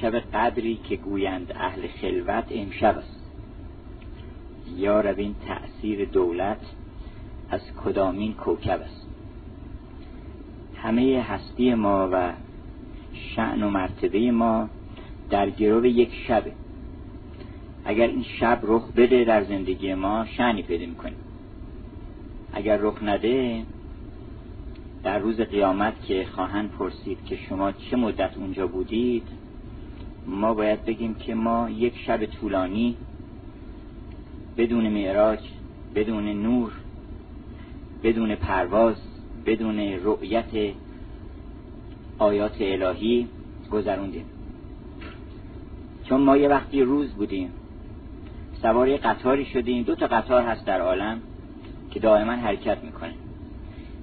شب قدری که گویند اهل خلوت امشب است. یا این تأثیر دولت از کدامین کوکب است؟ همه هستی ما و شعن و مرتبه ما در گروه یک شبه. اگر این شب رخ بده در زندگی ما شعنی پیدا می‌کنیم. اگر رخ نده در روز قیامت که خواهند پرسید که شما چه مدت اونجا بودید ما باید بگیم که ما یک شب طولانی بدون معراج بدون نور بدون پرواز بدون رؤیت آیات الهی گذروندیم. چون ما یه وقتی روز بودیم سوار قطاری شدیم دو تا قطار هست در عالم که دائما حرکت می‌کنه.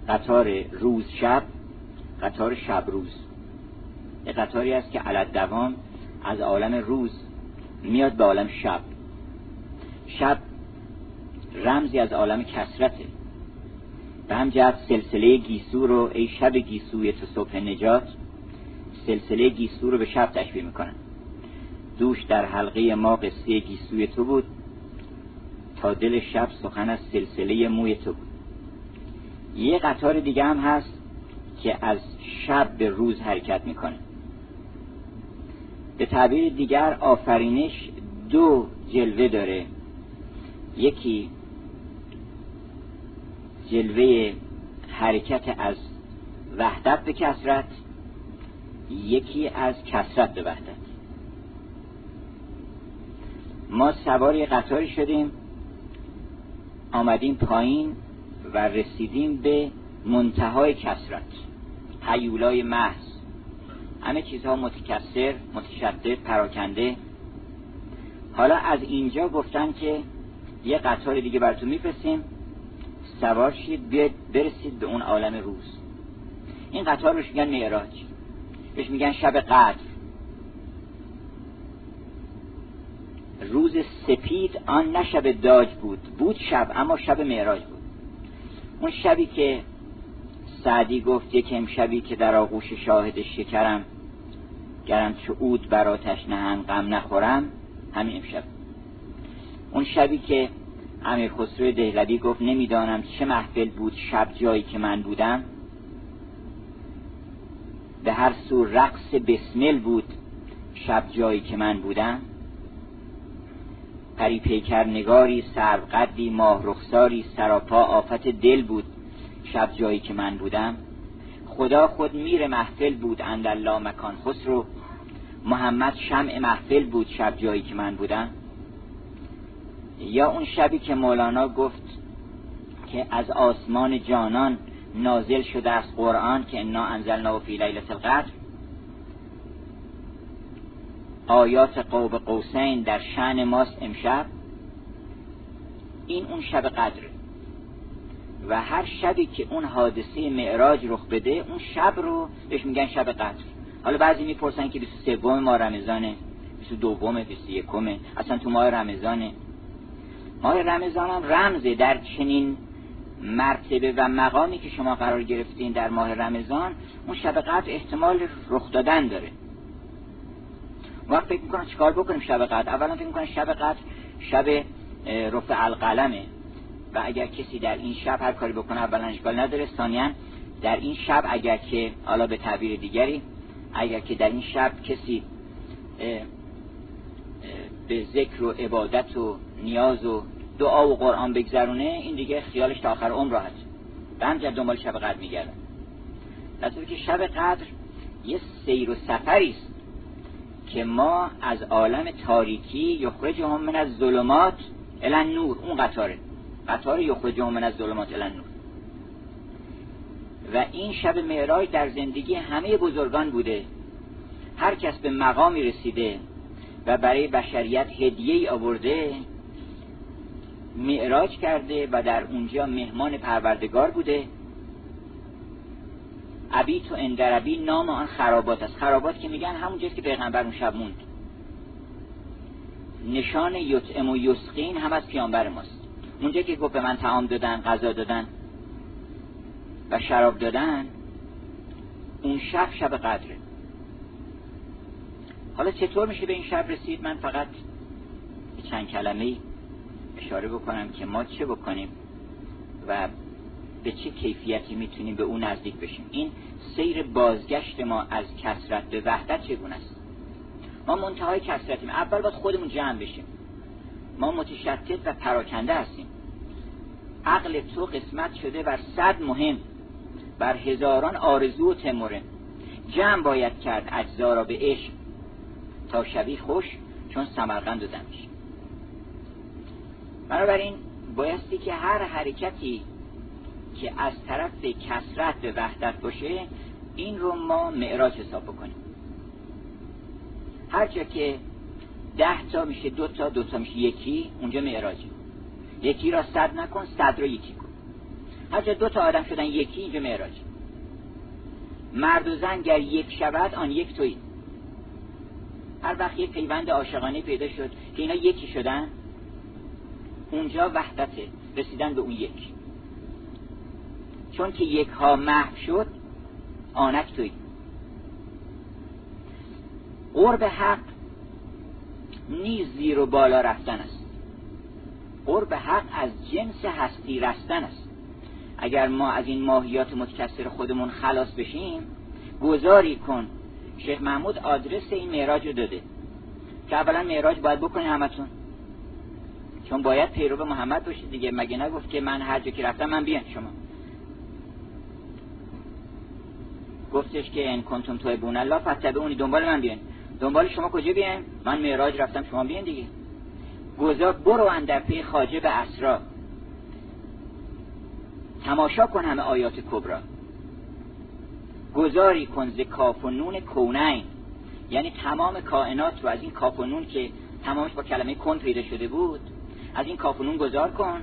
قطار روز شب قطار شب روز. یه قطاری است که علت دوام از عالم روز میاد به عالم شب. شب رمزی از عالم کسرته به هم جهت سلسله گیسو رو ای شب گیسوی تو صبح نجات سلسله گیسو رو به شب تشبیه می‌کنن. دوش در حلقه ما قصه گیسوی تو بود تا دل شب سخن از سلسله موی تو بود. یه قطار دیگه هم هست که از شب به روز حرکت می‌کنه. به تعبیر دیگر آفرینش دو جلوه داره. یکی جلوه حرکت از وحدت به کسرت یکی از کسرت به وحدت. ما سوار قطاری شدیم آمدیم پایین و رسیدیم به منتهای کسرت حیولای محض. همه چیزها متکسر متشدد پراکنده. حالا از اینجا گفتن که یه قطار دیگه براتون میفرستیم. سوار شید برسید به اون عالم روز. این قطار روش میگن معراج. بهش میگن شب قدر. روز سپید آن نه شب داج بود. بود شب اما شب معراج بود. اون شبی که سعدی گفت یک شبی که در آغوش شاهد شکرم گرم چه اود براتش نهن غم نخورم همین امشب. اون شبی که امیر خسرو دهلوی گفت نمی‌دانم چه محفل بود شب جایی که من بودم. به هر سو رقص بسمل بود شب جایی که من بودم. پری پیکر نگاری سرو قدی ماه رخساری سراپا آفت دل بود. شب جایی که من بودم خدا خود میر محفل بود اندالله مکان خسرو. محمد شمع محفل بود شب جایی که من بودم. یا اون شبی که مولانا گفت که از آسمان جانان نازل شده از قرآن که انا انزلنا فی لیلت القدر. آیات قوب قوسین در شن ماست امشب. این اون شب قدره و هر شبی که اون حادثه معراج رخ بده اون شب رو بهش میگن شب قدر. حالا بعضی می‌پرسن که 23 ماه رمضانه 22 21 اصلا تو ماه رمضانه. ماه رمضان هم رمزه در چنین مرتبه و مقامی که شما قرار گرفتین در ماه رمضان اون شب قدر احتمال رخ دادن داره. وقت فکر می‌کنم چیکار بکنیم شب قدر؟ اولا فکر می‌کنم شب قدر شب رفع القلمه. و اگر کسی در این شب هر کاری بکنه اولا اشکال نداره. ثانیا در این شب اگر که حالا به تعبیر دیگری اگر که در این شب کسی به ذکر و عبادت و نیاز و دعا و قرآن بگذرونه این دیگه خیالش تا آخر عمر راحت. به همجر دنبال شب قدر میگردن. در که شب قدر یه سیر و سفری است که ما از عالم تاریکی یخرجهم من از ظلمات الان نور اون قطاره. قطار یخرجهم من از ظلمات الان نور. و این شب معراج در زندگی همه بزرگان بوده. هر کس به مقامی رسیده و برای بشریت هدیه ای آورده معراج کرده و در اونجا مهمان پروردگار بوده. عبیت و اندربی نام آن خرابات است. خرابات که میگن همونجاست که پیغمبر اون شب موند. نشان یطعم و یسقین هم از پیامبر ماست. اونجا که گفت به من تعام دادن غذا دادن و شراب دادن اون شب شب قدره. حالا چطور میشه به این شب رسید؟ من فقط چند کلمه اشاره بکنم که ما چه بکنیم و به چه کیفیتی می‌تونیم به اون نزدیک بشیم. این سیر بازگشت ما از کسرت به وحدت چگونه است؟ ما منتهای کسرتیم اول باید خودمون جمع بشیم. ما متشتت و پراکنده هستیم. عقل تو قسمت شده بر صد مهم بر هزاران آرزو و تمره. جمع باید کرد اجزا را به عشق تا شبی خوش چون سمرقند و دمشق بنابراین بایستی که هر حرکتی که از طرف کسرت به وحدت باشه این رو ما معراج حساب بکنیم. هر جا که ده تا میشه دو تا دو تا میشه. یکی اونجا معراج یکی را صد نکن صد را یکی کن. هر جا دو تا آدم شدن یکی اینجا معراج مرد و زن گر یک شود آن یک توی هر وقت یک پیوند عاشقانه پیدا شد که اینا یکی شدن اونجا وحدته رسیدن به اون یک. چون که یک ها محو شد آنک توی قرب حق نیز زیر و بالا رفتن است. قرب حق از جنس هستی رستن است. اگر ما از این ماهیات متکثر خودمون خلاص بشیم گذاری کن. شیخ محمود آدرس این معراج رو داده. که اولا معراج باید بکنی همتون. چون باید پیرو محمد باشید دیگه. مگه نگفت که من هر جا که رفتم من بیان شما. گفتش که ان کنتم تو بون الله فتبعونی دنبال من بیان. دنبال شما کجا بیایم؟ من معراج رفتم شما بیان دیگه. گذار برو اندر پی خاجه به اسرا. تماشا کن همه آیات کبرا. گذاری کن ز کاف و نون کونین. یعنی تمام کائنات رو از این کاف و نون که تمامش با کلمه کن پیدا شده بود از این کاف و نون گذار کن.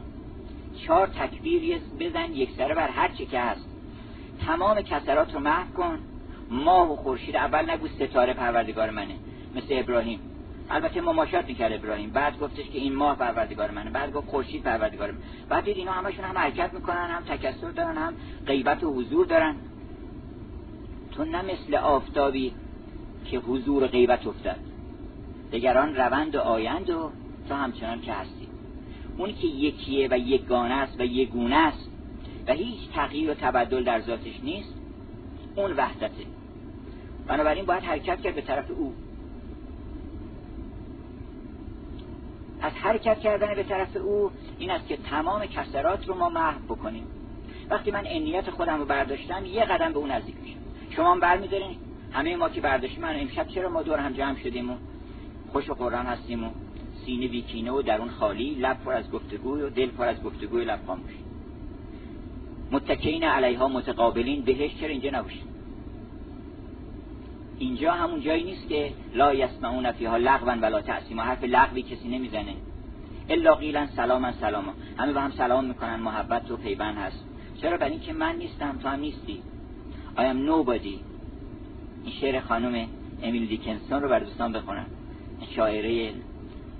چهار تکبیر بزن یک سره بر هر چی که هست. تمام کسرات رو محو کن. ماه و خورشید اول نگو ستاره پروردگار منه مثل ابراهیم. البته مماشات می‌کرد ابراهیم. بعد گفتش که این ماه پروردگار منه بعد گفت خورشید پروردگار منه. بعد دید اینا همشون هم حرکت می‌کنن هم تکسر دارن هم غیبت و حضور دارن. تو نه مثل آفتابی که حضور و غیبت افتد دگران روند و آیند و تو همچنان که هستی. اون که یکیه و یکگانه است و یگونه است و هیچ تغییر و تبدل در ذاتش نیست اون وحدته. بنابراین باید حرکت کرد به طرف او. از حرکت کردن به طرف او این است که تمام کسرات رو ما محو بکنیم. وقتی من انیت خودم رو برداشتم یه قدم به اون نزدیک میشم. شما هم برمیدارین. همه ما که برداشتیم من امشب چرا ما دور هم جمع شدیم و خوش و خورم هستیم و سینه بیکینه و درون خالی لب پر از گفتگوی و دل پر از گفتگوی لب خاموش متکین علیها متقابلین بهش چرا اینجا نباشید؟ اینجا همون جایی نیست که لا یسمعون فیها لغوا ولا تعصیما حرف لغوی کسی نمی‌زنه. الا قیلا سلاما سلاما. همه با هم سلام می‌کنن محبت و پیوند هست. چرا؟ برای اینکه من نیستم تو هم نیستی. I am nobody. این شعر خانم امیل دیکنسون رو بر دوستان بخونم. شاعره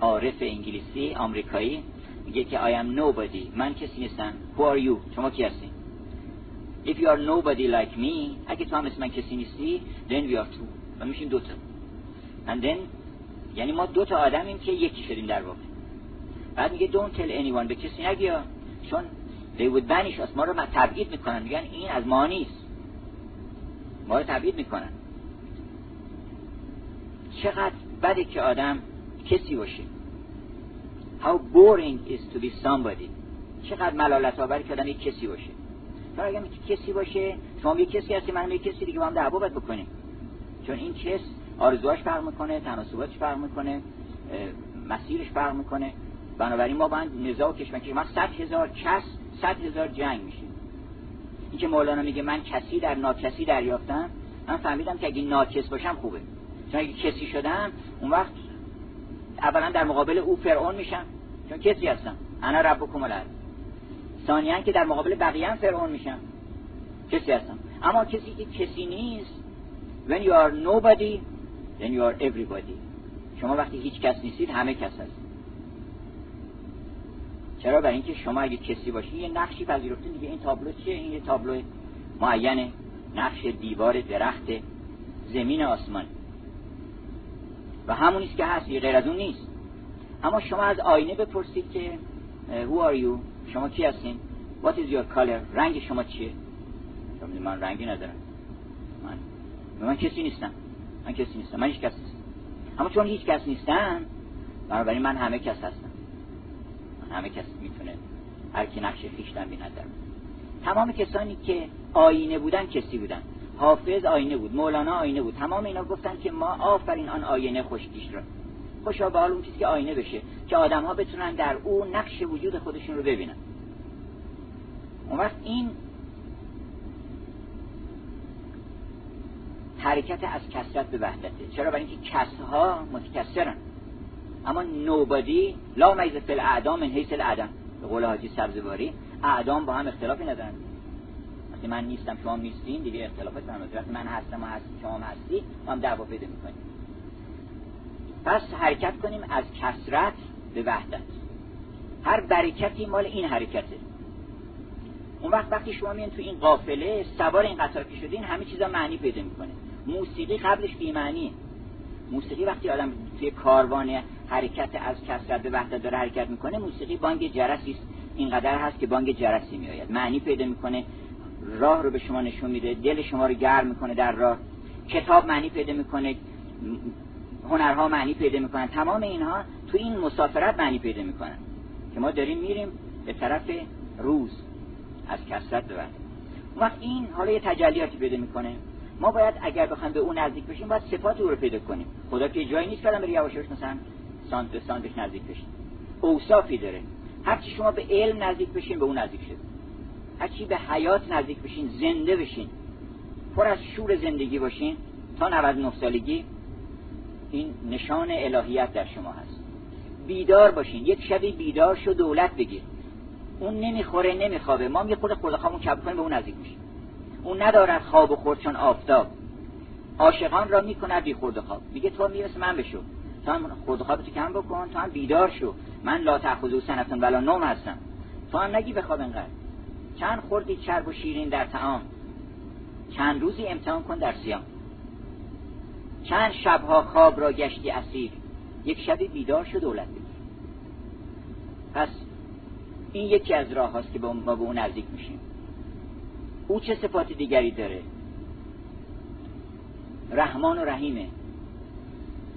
عارف انگلیسی آمریکایی. میگه که I am nobody. من کسی نیستم. Who are you? شما کی هستی؟ If you are nobody like me اگه تو هم مثل من کسی نیستی then we are two. و میشیم دوتا and then یعنی ما دوتا آدمیم که یکی شدیم در واقع. بعد میگه don't tell anyone به کسی نگیا. چون they would banish us. ما رو تبعید می‌کنن. میگن این از ما نیست. ما رو تبعید می‌کنن. چقدر بده که آدم کسی باشه. How boring is to be somebody. چقدر ملالت آور که آدم یک کسی باشه. چون اگر کسی باشه شما یک کسی هستی من یک کسی دیگه با هم دعوا بکنیم. چون این کس آرزوهاش فرق می‌کنه تناسباتش فرق می‌کنه مسیرش فرق می‌کنه. بنابراین ما باید نزاع و کشمکش ما صد هزار کس صد هزار جنگ میشیم. این که مولانا میگه من کسی در ناکسی دریافتم من فهمیدم که اگه ناکس باشم خوبه. چون اگه کسی شدم اون وقت اولا در مقابل او فرعون میشم. چون کسی هستم. انا ربکم الارض ثانیا که در مقابل بقیه هم فرعون میشن. کسی هستم اما کسی که کسی نیست. When you are nobody then you are everybody. شما وقتی هیچ کس نیستید همه کس هست چرا؟ برای اینکه شما اگه کسی باشید یه نقشی پذیرفتین دیگه. این تابلو چیه؟ این یه تابلو معینه. نقش دیوار درخت زمین آسمان. و همونیست که هست غیر از اون نیست. اما شما از آینه بپرسید که who are you? شما کی هستین؟ What is your color? رنگ شما چیه؟ من رنگی ندارم. من من کسی نیستم من کسی نیستم. من هیچ کس نیستم. اما چون هیچ کس نیستم بنابراین من همه کس هستم. من همه کس می‌تونه هر کی نقش خیشتن بیند تمام کسانی که آینه بودن کسی بودن. حافظ آینه بود. مولانا آینه بود. تمام اینا گفتن که ما آفرین آن آینه خوشگیش را خوشا به حال اون چیزی که آینه بشه که آدم ها بتونن در او نقش وجود خودشون رو ببینن. اون وقت این حرکت از کسرت به وحدته چرا؟ برای اینکه کسها متکسرن اما نوبادی لا میز فل اعدام من حیث العدم به قول حاجی سبزواری اعدام با هم اختلافی ندارن. وقتی من نیستم شما نیستین دیگه اختلافات وقتی من هستم و هستی شما هستی ما هم دعوا پیدا می‌کنیم. پس حرکت کنیم از کسرت به وحدت. هر برکتی مال این حرکته. اون وقت وقتی شما میان تو این قافله سوار این قطار که شدین همه چیزا معنی پیدا می‌کنه. موسیقی قبلش بیمعنیه. موسیقی وقتی آدم توی کاروان حرکت از کسرت به وحدت داره حرکت می‌کنه موسیقی بانگ جرسی است. اینقدر هست که بانگ جرسی میآید. معنی پیدا می‌کنه راه رو به شما نشون میده دل شما رو گرم می‌کنه در راه. کتاب معنی پیدا می‌کنه هنرها معنی پیدا می‌کنن. تمام اینها تو این مسافرت معنی پیدا می‌کنن. که ما داریم میریم به طرف روز. از کسرت به وقت این حالا یه تجلیاتی پیدا می‌کنه. ما باید اگر بخوایم به اون نزدیک بشیم باید صفات او رو پیدا کنیم. خدا که جایی نیست که بری یواش مثلا سانت به سانتش نزدیک بشیم اوصافی داره. هرچی شما به علم نزدیک بشین به اون نزدیک شد. هرچی به حیات نزدیک بشین زنده بشین. پر از شور زندگی باشین. تا 99 سالگی این نشان الهیت در شما هست. بیدار باشین. یک شبی بیدار شو دولت بگیر. اون نمی‌خوره نمیخوابه. ما یه خود خامون کب کنیم به اون نزدیک میشیم. اون ندارد خواب و خورد چون آفتاب. عاشقان را می‌کند بی خورد خواب. میگه تو میرس من بشو. تو هم خورد خوابتو کم بکن تو هم بیدار شو. من لا تأخذو سنتون ولا نوم هستم. تو هم نگی بخواب انقدر. چند خوردی چرب و شیرین در تعام چند روزی امتحان کن در سیام چند شبها خواب را گشتی اسیر. یک شبی بیدار شد دولت بگیر پس این یکی از راه هاست که ما به اون نزدیک میشیم. او چه صفات دیگری داره؟ رحمان و رحیمه.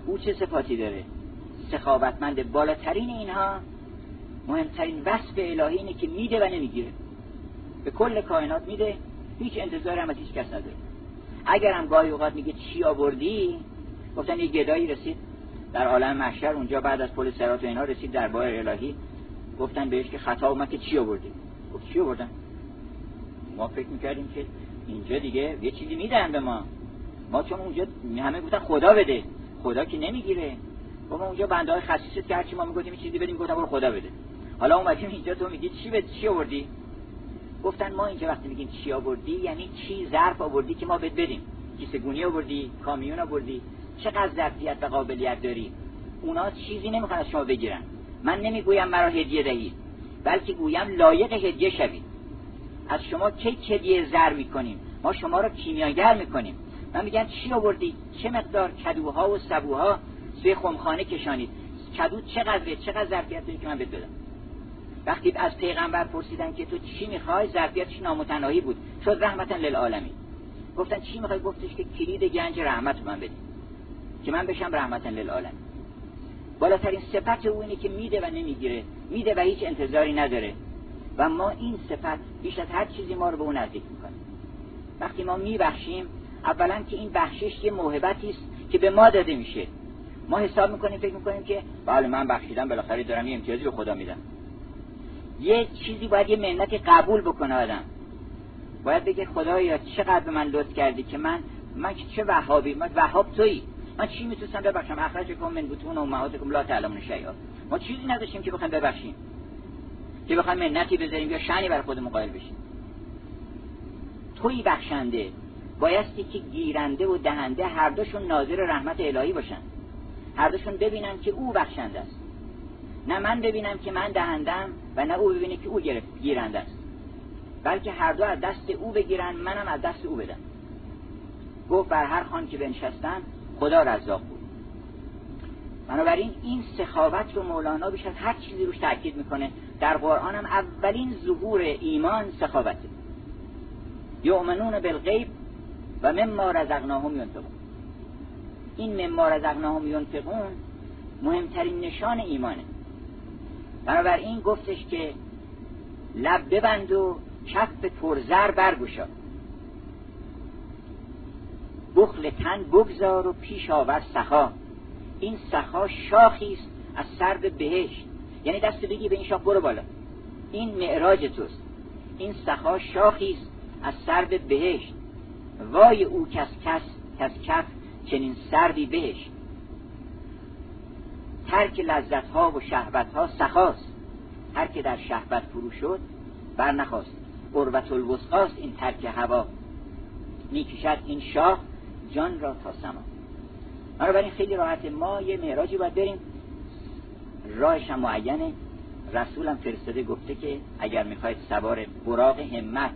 او چه صفاتی داره؟ سخاوتمند بالاترین اینها. مهمترین وصف الهی اینه که میده و نمی‌گیره. به کل کائنات میده. هیچ انتظار هم از هیچ کس نداره. اگر هم گاهی اوقات میگه چی آوردی؟ گفتن یه گدایی رسید. در عالم محشر اونجا بعد از پل سرات و اینا رسید در بار الهی. گفتن بهش که خطا اومد که چی آوردی؟ گفت چی آوردن ما فکر می‌کردیم که اینجا دیگه یه چیزی میدن به ما. ما چون اونجا همه گفتن خدا بده. خدا که نمی‌گیره. ما اونجا بنده های خصیصت که هرچی ما می‌گفتیم چیزی بدیم گفتن برو خدا بده. حالا اومدیم اینجا تو میگی چی به چی آوردی؟ گفتن ما اینجا وقتی میگیم چی آوردی یعنی چی ظرف آوردی که ما بد بدیم. کیسه گونی آوردی کامیون آوردی. چقدر ظرفیت و قابلیت داری؟ اونا چیزی نمی‌خوان از شما بگیرن. من نمی‌گویم مرا هدیه دهید بلکه گویم لایق هدیه شوید. از شما چه هدیه زر می‌کنیم؟ ما شما رو کیمیاگر می‌کنیم. من میگم چی آوردی؟ چه مقدار کدوها و سبوها؟ سوی خمخانه کشانید. کدو چقدر چقدر ظرفیت داری که من بد بدم؟ وقتی از پیغمبر پرسیدن که تو چی می‌خوای ظرفیتش نامتناهی بود. شد رحمتا للعالمین. گفتن چی می‌خوای؟ گفتش که کلید گنج رحمت من بدی که من بشم رحمتا للعالمین. بالاترین صفت او اینه که میده و نمی‌گیره. میده و هیچ انتظاری نداره. و ما این صفت بیش از هر چیزی ما رو به اون نزدیک می‌کنه. وقتی ما میبخشیم اولا که این بخشش یه موهبتی است که به ما داده میشه. ما حساب می‌کنیم فکر می‌کنیم که بله من بخشیدم بالاخره دارم یه امتیازی به خدا میدم. یه چیزی باید یه منت قبول بکنه آدم. باید بگه خدایا چقدر به من لطف کردی که من من چه وهابی من وهاب تویی. من چی می‌تونستم ببخشم؟ اخرجکم من بطون امهاتکم لا تعلمون شیئا. ما چیزی نداشتیم که بخوایم ببخشیم. که بخوایم منتی بذاریم یا شنی بر خودمون قائل بشیم. توی بخشنده. بایستی که گیرنده و دهنده هر دوشون ناظر رحمت الهی باشن. هر دوشون ببینن که او بخشنده است. نه من ببینم که من دهندم و نه او ببینه که او گیرنده است. بلکه هر دو از دست او بگیرن منم از دست او بدم. گفت بر هر خان که بنشستن خدا رزاق بود. بنابراین این سخاوت رو مولانا بیش از هر چیزی روش تاکید می‌کنه. در قرآن هم اولین ظهور ایمان سخاوته. یؤمنون بالغیب و مما رزقناهم ینفقون. این مما رزقناهم ینفقون مهمترین نشان ایمانه. بنابراین گفتش که لب ببند و کف پرزر برگشا. بخل تن بگذار و پیش آور سخا. این سخا شاخی است از سرد بهشت. یعنی دست بگی به این شاخ برو بالا. این معراج توست. این سخا شاخی است از سرد بهشت. وای او کس کس کس کف چنین سردی بهشت. ترک لذت ها و شهوت ها سخاست. هر که در شهوت فرو شد بر نخواست قربت الوسقاست این ترک هوا. می‌کشد این شاه جان را تا سما. بنابراین خیلی راحت ما یه معراجی باید بریم. راهش هم معینه. رسولم فرستاده گفته که اگر می‌خواید سوار براغ همت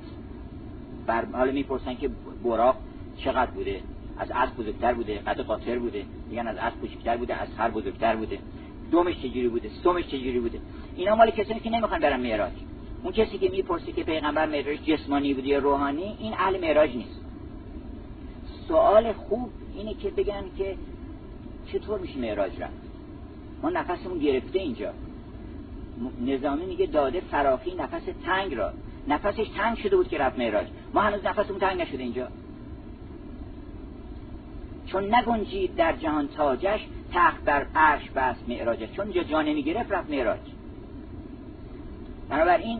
بر حالا می‌پرسن که براغ چقدر بوده؟ از اسب بزرگتر بوده قد قاطر بوده. میگن از اسب کوچکتر بوده از خر بزرگتر بوده. دومش چجوری بوده؟ سومش چجوری بوده؟ اینا مال کسانی که نمی‌خوان برن معراج. اون کسی که می‌پرسه که پیغمبر معراج جسمانی بوده یا روحانی این اهل معراج نیست. سوال خوب اینه که بگن که چطور میشه معراج رفت؟ ما نفسمون گرفته اینجا. نظامی میگه داده فراخی نفس تنگ را. نفسش تنگ شده بود که رفت معراج. ما هنوز نفسمون تنگ نشده اینجا. چون نگنجید در جهان تاجش تخت بر عرش بست معراجش. چون جا نمی‌گرفت رفت معراج. بنابراین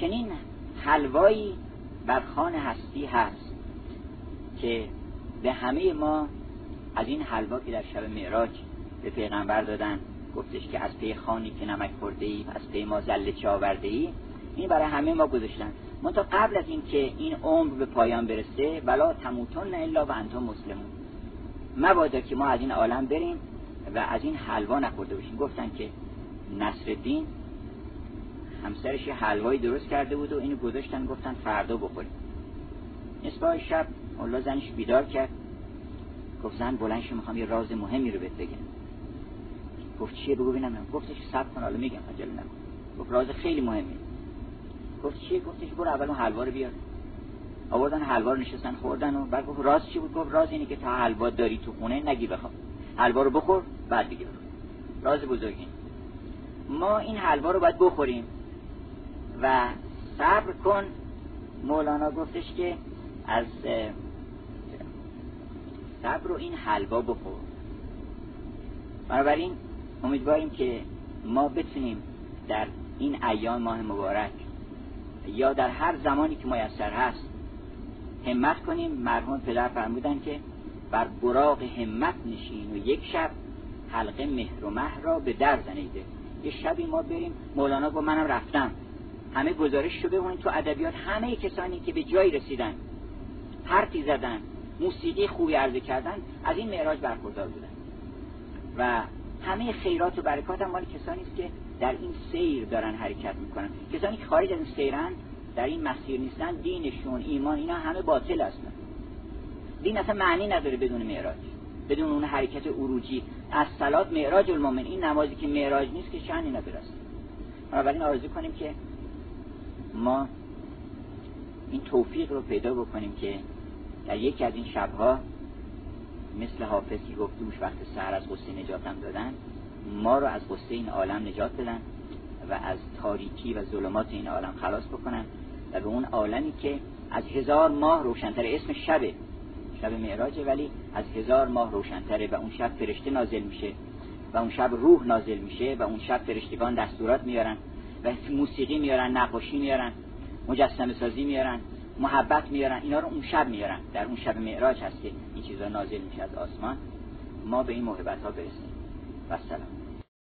چنین حلوایی بر خان هستی هست که به همه ما از این حلوا که در شب معراج به پیغمبر دادن گفتش که از پی خانی که نمک خورده ای از پی ما زله چه ای این برای همه ما گذاشتن. تا قبل از اینکه این عمر به پایان برسه ولا تموتن الا و انتم مسلمون. مبادا که ما از این عالم بریم و از این حلوا نخورده باشیم. گفتن که نصر همسرش حلوایی درست کرده بود و اینو گذاشتن گفتن فردا بخوریم. نصفه شب مولا زنش بیدار کرد. گفت زن بلند شو می‌خوام یه راز مهمی رو بهت بگم. گفت چیه؟ بگو ببینم. گفتش صبر کن حالا میگم عجله نکن. گفت راز خیلی مهمی. گفت چیه گفتش برو اول اون حلوا رو بیار. آوردن حلوا رو نشستن خوردن و بعد گفت راز چی بود؟ گفت راز اینه که تا حلوا داری تو خونه نگی بخواب. حلوا رو بخور بعد دیگه راز بزرگی. ما این حلوا رو باید بخوریم. و صبر کن مولانا گفتش که از صبر و این حلوا بخور. بنابراین امیدواریم که ما بتونیم در این ایام ماه مبارک یا در هر زمانی که میسر هست همت کنیم. مرحوم پدر فرمودن که بر براغ همت نشین و یک شب حلقه مهر و مه را به در زنیده. یه شبی ما بریم. مولانا گفت منم رفتم همه گزارش شده ببینید تو ادبیات همه کسانی که به جایی رسیدن حرفی زدن موسیقی خوبی عرضه کردن از این معراج برخوردار بودن. و همه خیرات و برکات هم مال کسانی است که در این سیر دارن حرکت می‌کنن. کسانی که خارج از این سیرن در این مسیر نیستن دینشون ایمان اینا همه باطل هستن. دین اصلا معنی نداره بدون معراج. بدون اون حرکت عروجی. از صلات معراج المؤمن این نمازی که معراج نیست که شأنی نداره بنابراین آرزو کنیم که ما این توفیق رو پیدا بکنیم که در یکی از این شبها مثل حافظی گفت دوش وقت سهر از غصه نجاتم دادن ما رو از غصه این عالم نجات بدن و از تاریکی و ظلمات این عالم خلاص بکنن و به اون عالمی که از هزار ماه روشنتر اسم شبه شب معراجه ولی از هزار ماه روشنتره و اون شب فرشته نازل میشه و اون شب روح نازل میشه و اون شب فرشتگان دستورات میارن و موسیقی میارن نقاشی میارن مجسمه سازی میارن محبت میارن اینا رو اون شب میارن. در اون شب معراج هست که این چیزا نازل میشه از آسمان. ما به این محبت ها برسیم. مع السلامة.